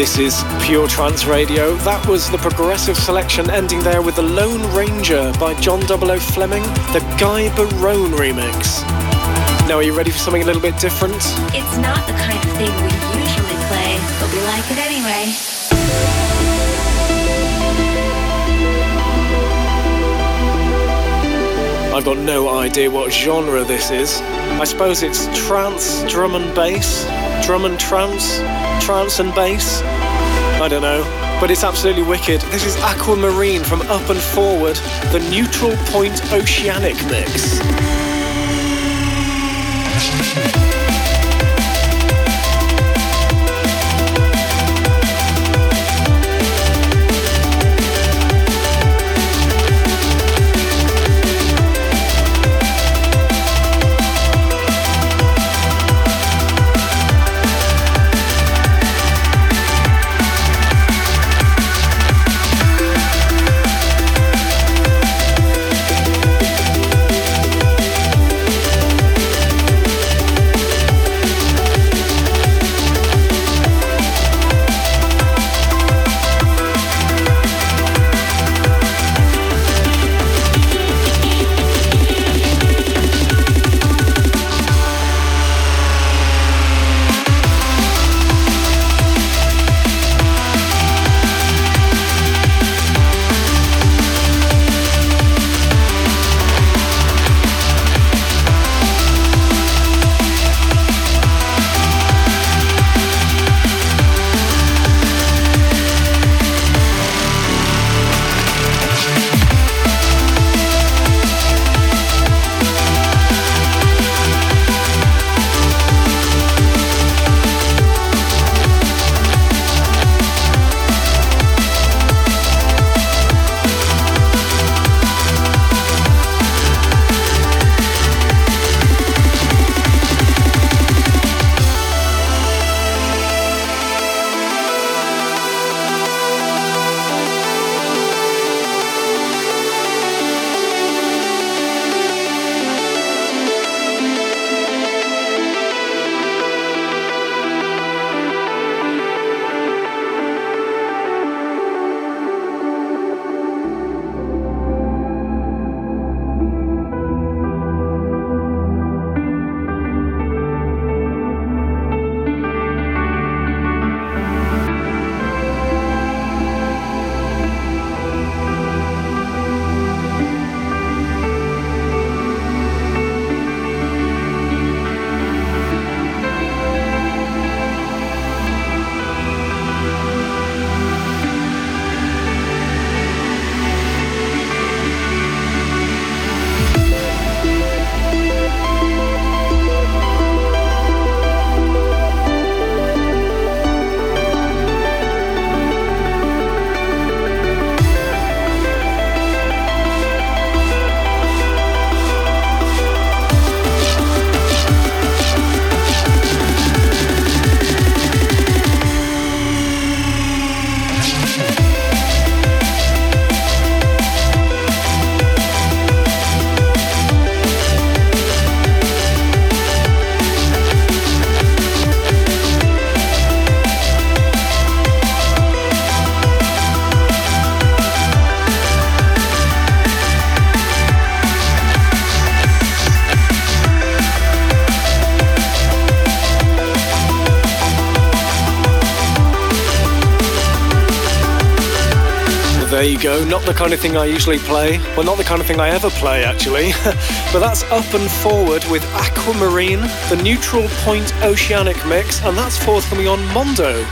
This is Pure Trance Radio. That was the progressive selection ending there with The Lone Ranger by John O. Fleming, the Guy Barone remix. Now, are you ready for something a little bit different? It's not the kind of thing we usually play, but we like it anyway. I've got no idea what genre this is. I suppose it's trance, drum and bass, drum and trance, trance and bass. I don't know, but it's absolutely wicked. This is Aquamarine from Up and Forward, the Neutral Point Oceanic mix. Go. Not the kind of thing I usually play. Well, not the kind of thing I ever play, actually. but that's Up and Forward with Aquamarine, the Neutral Point Oceanic mix, and that's forthcoming on Mondo.